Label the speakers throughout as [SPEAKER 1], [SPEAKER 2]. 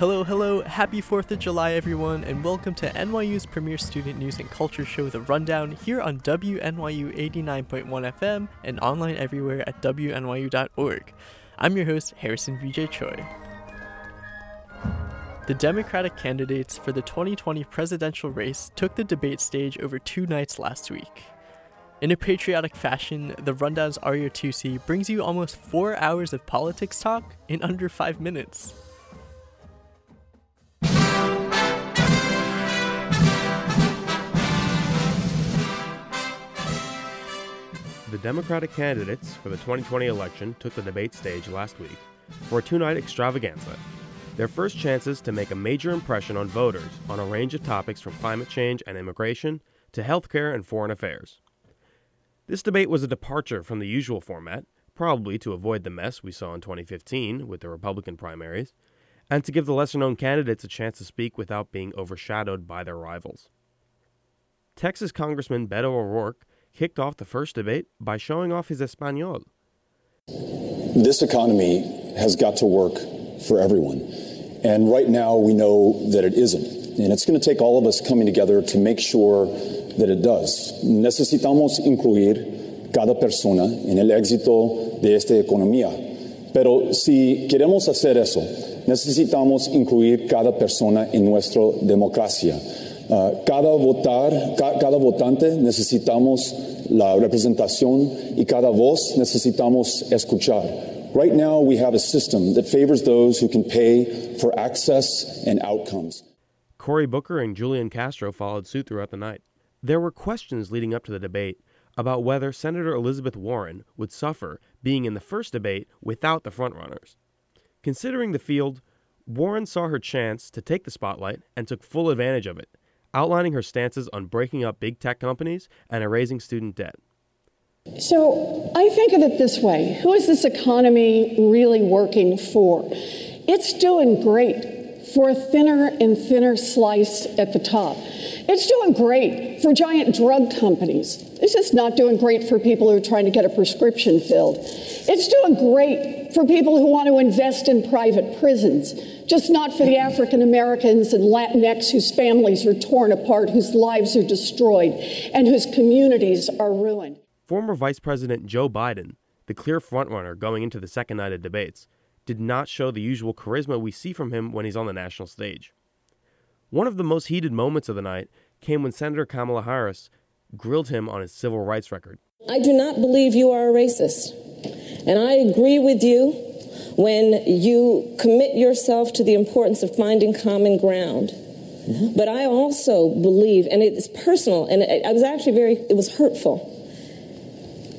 [SPEAKER 1] Hello, hello, happy 4th of July, everyone, and welcome to NYU's premier student news and culture show, The Rundown, here on WNYU 89.1 FM and online everywhere at WNYU.org. I'm your host, Harrison Vijay Tsui. The Democratic candidates for the 2020 presidential race took the debate stage over two nights last week. In a patriotic fashion, the Rundown's Arya Tousi brings you almost four hours of politics talk in under five minutes.
[SPEAKER 2] The Democratic candidates for the 2020 election took the debate stage last week for a two night extravaganza. Their first chances to make a major impression on voters on a range of topics from climate change and immigration to healthcare and foreign affairs. This debate was a departure from the usual format, probably to avoid the mess we saw in 2015 with the Republican primaries, and to give the lesser known candidates a chance to speak without being overshadowed by their rivals. Texas Congressman Beto O'Rourke kicked off the first debate by showing off his Espanol.
[SPEAKER 3] This economy has got to work for everyone. And right now, we know that it isn't. And it's going to take all of us coming together to make sure that it does. Necesitamos incluir cada persona en el éxito de esta economía. Pero si queremos hacer eso, necesitamos incluir cada persona en nuestra democracia. Uh, cada votar, ca cada votante necesitamos la representación y cada voz necesitamos escuchar. Right now, we have a system that favors those who can pay for access and outcomes.
[SPEAKER 2] Cory Booker and Julian Castro followed suit throughout the night. There were questions leading up to the debate about whether Senator Elizabeth Warren would suffer being in the first debate without the frontrunners. Considering the field, Warren saw her chance to take the spotlight and took full advantage of it, outlining her stances on breaking up big tech companies and erasing student debt.
[SPEAKER 4] So I think of it this way who is this economy really working for? It's doing great for a thinner and thinner slice at the top. It's doing great for giant drug companies. It's just not doing great for people who are trying to get a prescription filled. It's doing great for people who want to invest in private prisons, just not for the African Americans and Latinx whose families are torn apart, whose lives are destroyed, and whose communities are ruined.
[SPEAKER 2] Former Vice President Joe Biden, the clear frontrunner going into the second night of debates, did not show the usual charisma we see from him when he's on the national stage. One of the most heated moments of the night came when Senator Kamala Harris grilled him on his civil rights record.
[SPEAKER 5] I do not believe you are a racist. And I agree with you when you commit yourself to the importance of finding common ground. Mm-hmm. But I also believe, and it's personal, and I was actually very, it was hurtful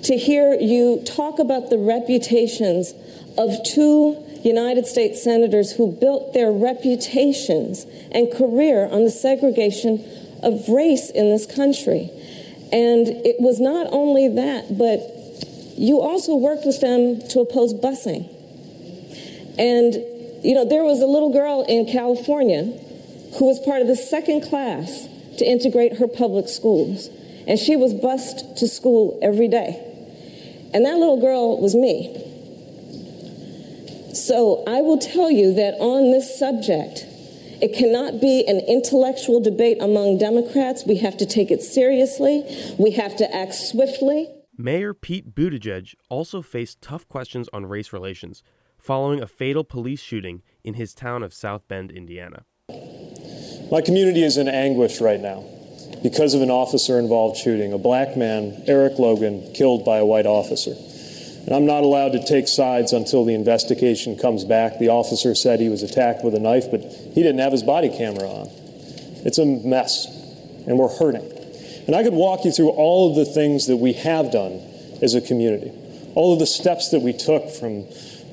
[SPEAKER 5] to hear you talk about the reputations of two United States senators who built their reputations and career on the segregation of race in this country. And it was not only that, but you also worked with them to oppose busing. And, you know, there was a little girl in California who was part of the second class to integrate her public schools. And she was bused to school every day. And that little girl was me. So I will tell you that on this subject, it cannot be an intellectual debate among Democrats. We have to take it seriously. We have to act swiftly.
[SPEAKER 2] Mayor Pete Buttigieg also faced tough questions on race relations following a fatal police shooting in his town of South Bend, Indiana.
[SPEAKER 6] My community is in anguish right now because of an officer involved shooting, a black man, Eric Logan, killed by a white officer. And I'm not allowed to take sides until the investigation comes back. The officer said he was attacked with a knife, but he didn't have his body camera on. It's a mess, and we're hurting. And I could walk you through all of the things that we have done as a community, all of the steps that we took from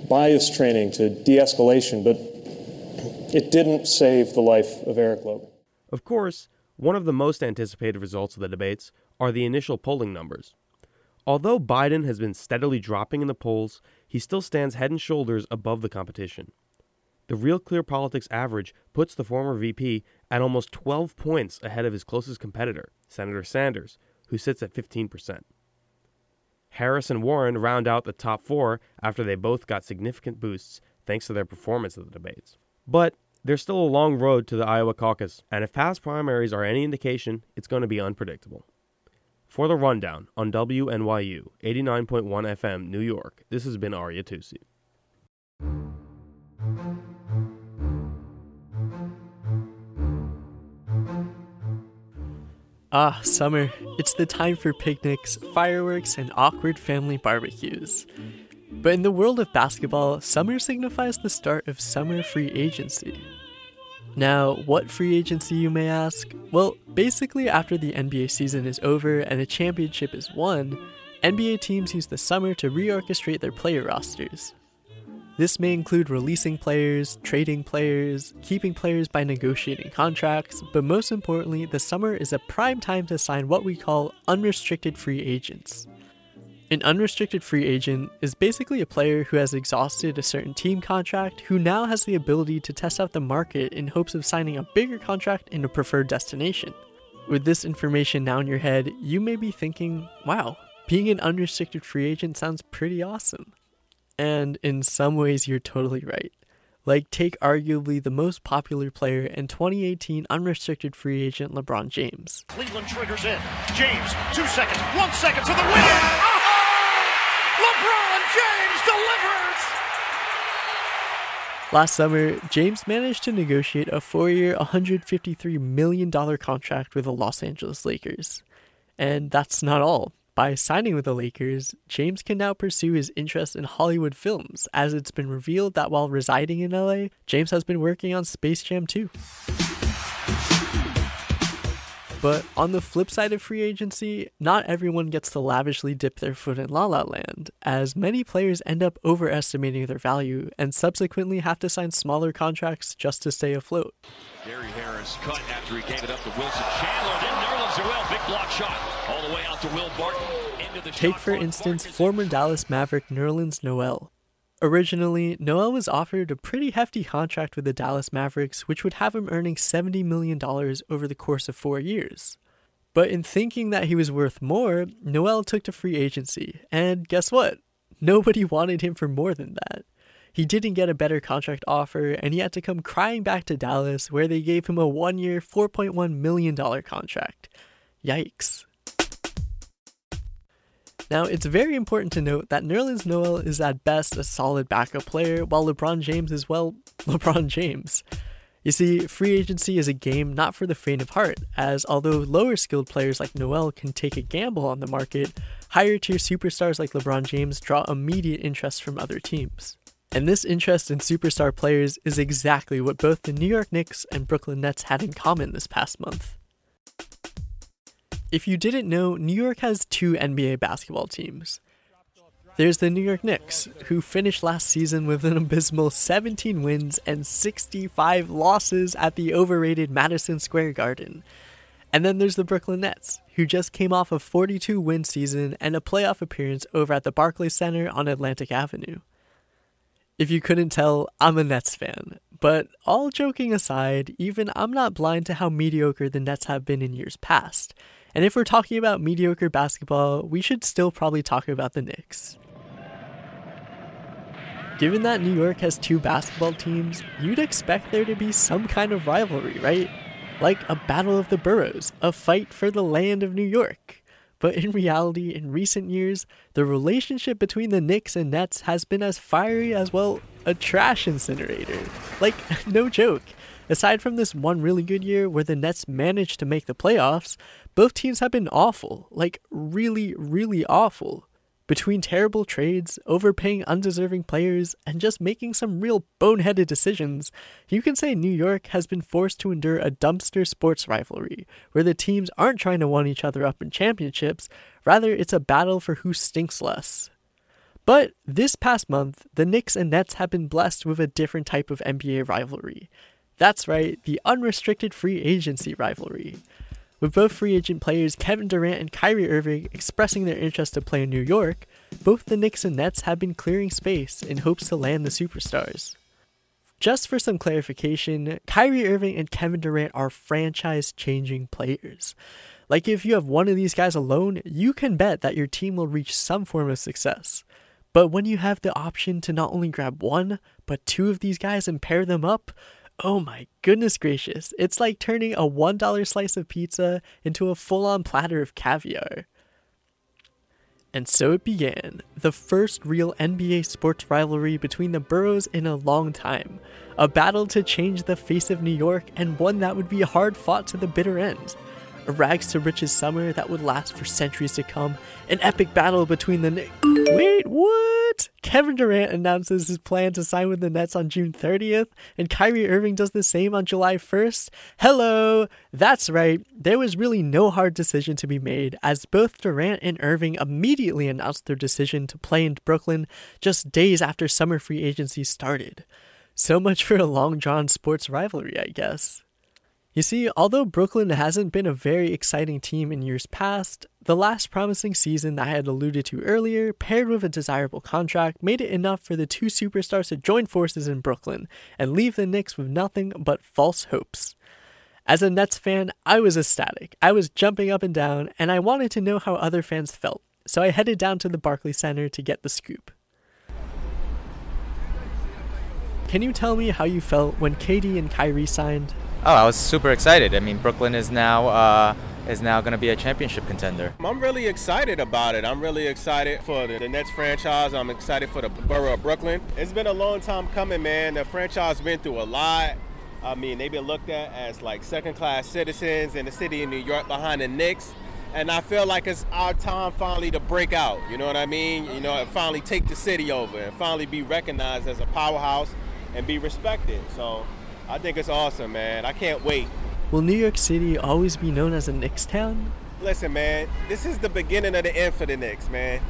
[SPEAKER 6] bias training to de escalation, but it didn't save the life of Eric Logan.
[SPEAKER 2] Of course, one of the most anticipated results of the debates are the initial polling numbers. Although Biden has been steadily dropping in the polls, he still stands head and shoulders above the competition. The Real Clear Politics average puts the former VP at almost 12 points ahead of his closest competitor, Senator Sanders, who sits at 15%. Harris and Warren round out the top four after they both got significant boosts thanks to their performance of the debates. But There's still a long road to the Iowa caucus, and if past primaries are any indication, it's going to be unpredictable. For the rundown on WNYU 89.1 FM New York, this has been Arya Tousi.
[SPEAKER 1] Ah, summer. It's the time for picnics, fireworks, and awkward family barbecues. But in the world of basketball, summer signifies the start of summer free agency. Now, what free agency, you may ask? Well, basically, after the NBA season is over and a championship is won, NBA teams use the summer to reorchestrate their player rosters. This may include releasing players, trading players, keeping players by negotiating contracts, but most importantly, the summer is a prime time to sign what we call unrestricted free agents. An unrestricted free agent is basically a player who has exhausted a certain team contract who now has the ability to test out the market in hopes of signing a bigger contract in a preferred destination. With this information now in your head, you may be thinking, wow, being an unrestricted free agent sounds pretty awesome. And in some ways, you're totally right. Like, take arguably the most popular player and 2018 unrestricted free agent LeBron James.
[SPEAKER 7] Cleveland triggers in. James, two seconds, one second to the win. Oh! LeBron James delivers.
[SPEAKER 1] Last summer, James managed to negotiate a four year, $153 million contract with the Los Angeles Lakers. And that's not all. By signing with the Lakers, James can now pursue his interest in Hollywood films, as it's been revealed that while residing in LA, James has been working on Space Jam 2. But on the flip side of free agency, not everyone gets to lavishly dip their foot in La La Land, as many players end up overestimating their value and subsequently have to sign smaller contracts just to stay afloat.
[SPEAKER 7] Gary Harris cut after he gave it up to Wilson Chandler. Big block shot all the way out to Will Barton. Into the
[SPEAKER 1] Take, for instance,
[SPEAKER 7] Barton
[SPEAKER 1] former Dallas Maverick Nerlens Noel. Originally, Noel was offered a pretty hefty contract with the Dallas Mavericks, which would have him earning $70 million over the course of four years. But in thinking that he was worth more, Noel took to free agency, and guess what? Nobody wanted him for more than that. He didn't get a better contract offer, and he had to come crying back to Dallas, where they gave him a one year, $4.1 million contract. Yikes. Now, it's very important to note that Nerlens Noel is at best a solid backup player, while LeBron James is, well, LeBron James. You see, free agency is a game not for the faint of heart, as although lower skilled players like Noel can take a gamble on the market, higher tier superstars like LeBron James draw immediate interest from other teams. And this interest in superstar players is exactly what both the New York Knicks and Brooklyn Nets had in common this past month. If you didn't know, New York has two NBA basketball teams. There's the New York Knicks, who finished last season with an abysmal 17 wins and 65 losses at the overrated Madison Square Garden. And then there's the Brooklyn Nets, who just came off a 42 win season and a playoff appearance over at the Barclays Center on Atlantic Avenue. If you couldn't tell, I'm a Nets fan. But all joking aside, even I'm not blind to how mediocre the Nets have been in years past. And if we're talking about mediocre basketball, we should still probably talk about the Knicks. Given that New York has two basketball teams, you'd expect there to be some kind of rivalry, right? Like a battle of the boroughs, a fight for the land of New York. But in reality, in recent years, the relationship between the Knicks and Nets has been as fiery as, well, a trash incinerator. Like, no joke. Aside from this one really good year where the Nets managed to make the playoffs, both teams have been awful. Like, really, really awful. Between terrible trades, overpaying undeserving players, and just making some real boneheaded decisions, you can say New York has been forced to endure a dumpster sports rivalry, where the teams aren't trying to one each other up in championships, rather, it's a battle for who stinks less. But this past month, the Knicks and Nets have been blessed with a different type of NBA rivalry. That's right, the unrestricted free agency rivalry. With both free agent players Kevin Durant and Kyrie Irving expressing their interest to play in New York, both the Knicks and Nets have been clearing space in hopes to land the superstars. Just for some clarification, Kyrie Irving and Kevin Durant are franchise changing players. Like, if you have one of these guys alone, you can bet that your team will reach some form of success. But when you have the option to not only grab one, but two of these guys and pair them up, Oh my goodness gracious. It's like turning a $1 slice of pizza into a full on platter of caviar. And so it began, the first real NBA sports rivalry between the boroughs in a long time. A battle to change the face of New York, and one that would be hard fought to the bitter end. A rags to riches summer that would last for centuries to come. An epic battle between the. Wait, what? Kevin Durant announces his plan to sign with the Nets on June 30th, and Kyrie Irving does the same on July 1st. Hello! That's right, there was really no hard decision to be made, as both Durant and Irving immediately announced their decision to play in Brooklyn just days after summer free agency started. So much for a long drawn sports rivalry, I guess. You see, although Brooklyn hasn't been a very exciting team in years past, the last promising season that I had alluded to earlier, paired with a desirable contract, made it enough for the two superstars to join forces in Brooklyn and leave the Knicks with nothing but false hopes. As a Nets fan, I was ecstatic. I was jumping up and down, and I wanted to know how other fans felt, so I headed down to the Barclays Center to get the scoop. Can you tell me how you felt when KD and Kyrie signed?
[SPEAKER 8] Oh, I was super excited. I mean, Brooklyn is now uh, is now going to be a championship contender.
[SPEAKER 9] I'm really excited about it. I'm really excited for the, the Nets franchise. I'm excited for the borough of Brooklyn. It's been a long time coming, man. The franchise been through a lot. I mean, they've been looked at as like second-class citizens in the city of New York behind the Knicks. And I feel like it's our time finally to break out. You know what I mean? You know, and finally take the city over and finally be recognized as a powerhouse and be respected. So I think it's awesome, man. I can't wait.
[SPEAKER 1] Will New York City always be known as a Knicks town?
[SPEAKER 9] Listen, man, this is the beginning of the end for the Knicks, man.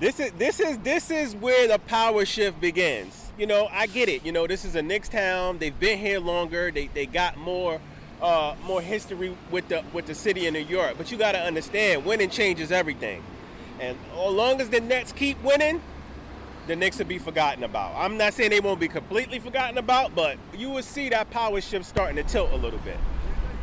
[SPEAKER 9] This is this is this is where the power shift begins. You know, I get it. You know, this is a Knicks town. They've been here longer. They they got more uh, more history with the with the city of New York. But you got to understand, winning changes everything. And as long as the Nets keep winning, the Knicks will be forgotten about. I'm not saying they won't be completely forgotten about, but you will see that power shift starting to tilt a little bit.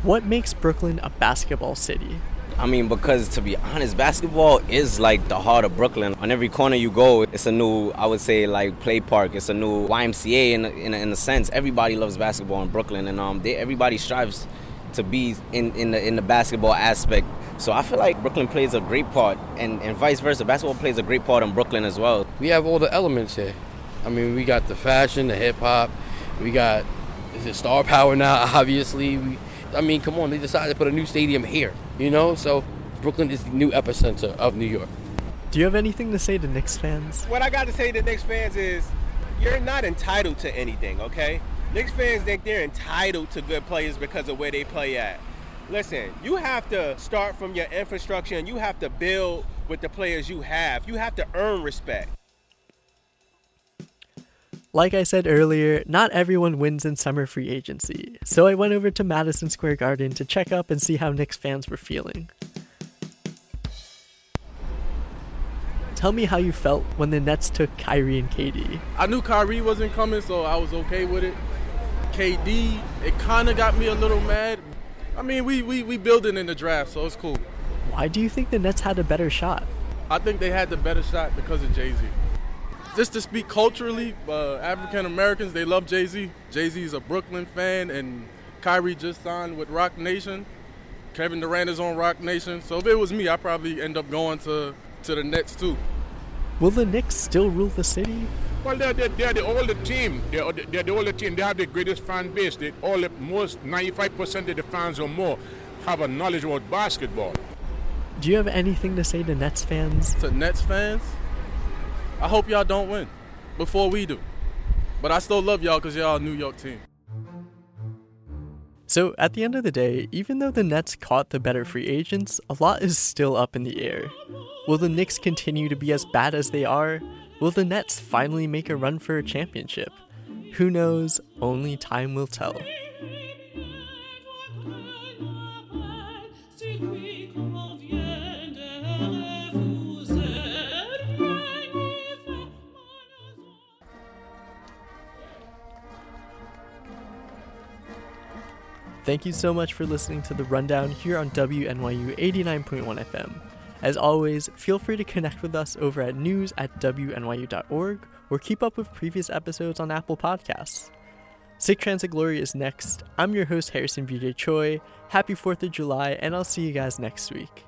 [SPEAKER 1] What makes Brooklyn a basketball city?
[SPEAKER 10] I mean, because to be honest, basketball is like the heart of Brooklyn. On every corner you go, it's a new, I would say, like play park. It's a new YMCA in a, in a, in a sense. Everybody loves basketball in Brooklyn, and um, they, everybody strives to be in, in the in the basketball aspect. So I feel like Brooklyn plays a great part, and, and vice versa. Basketball plays a great part in Brooklyn as well.
[SPEAKER 11] We have all the elements here. I mean, we got the fashion, the hip hop, we got is it star power now? Obviously, we, I mean, come on, they decided to put a new stadium here. You know, so Brooklyn is the new epicenter of New York.
[SPEAKER 1] Do you have anything to say to Knicks fans?
[SPEAKER 9] What I got to say to Knicks fans is, you're not entitled to anything, okay? Knicks fans think they're entitled to good players because of where they play at. Listen, you have to start from your infrastructure and you have to build with the players you have. You have to earn respect.
[SPEAKER 1] Like I said earlier, not everyone wins in summer free agency, so I went over to Madison Square Garden to check up and see how Knicks fans were feeling. Tell me how you felt when the Nets took Kyrie and KD.
[SPEAKER 12] I knew Kyrie wasn't coming, so I was okay with it. KD, it kind of got me a little mad. I mean, we, we, we build it in the draft, so it's cool.
[SPEAKER 1] Why do you think the Nets had a better shot?
[SPEAKER 12] I think they had the better shot because of Jay Z. Just to speak culturally, uh, African Americans, they love Jay Z. Jay Z is a Brooklyn fan, and Kyrie just signed with Roc Nation. Kevin Durant is on Roc Nation. So if it was me, I'd probably end up going to, to the Nets too.
[SPEAKER 1] Will the Knicks still rule the city?
[SPEAKER 13] Well, they're, they're, they're the older team. They're, they're the older team. They have the greatest fan base. They, all the, most 95% of the fans or more have a knowledge about basketball.
[SPEAKER 1] Do you have anything to say to Nets fans?
[SPEAKER 12] To Nets fans, I hope y'all don't win before we do. But I still love y'all because y'all a New York team.
[SPEAKER 1] So, at the end of the day, even though the Nets caught the better free agents, a lot is still up in the air. Will the Knicks continue to be as bad as they are? Will the Nets finally make a run for a championship? Who knows? Only time will tell. Thank you so much for listening to the rundown here on WNYU 89.1 FM. As always, feel free to connect with us over at news at WNYU.org or keep up with previous episodes on Apple Podcasts. Sick Transit Glory is next. I'm your host, Harrison Vijay Tsui. Happy 4th of July, and I'll see you guys next week.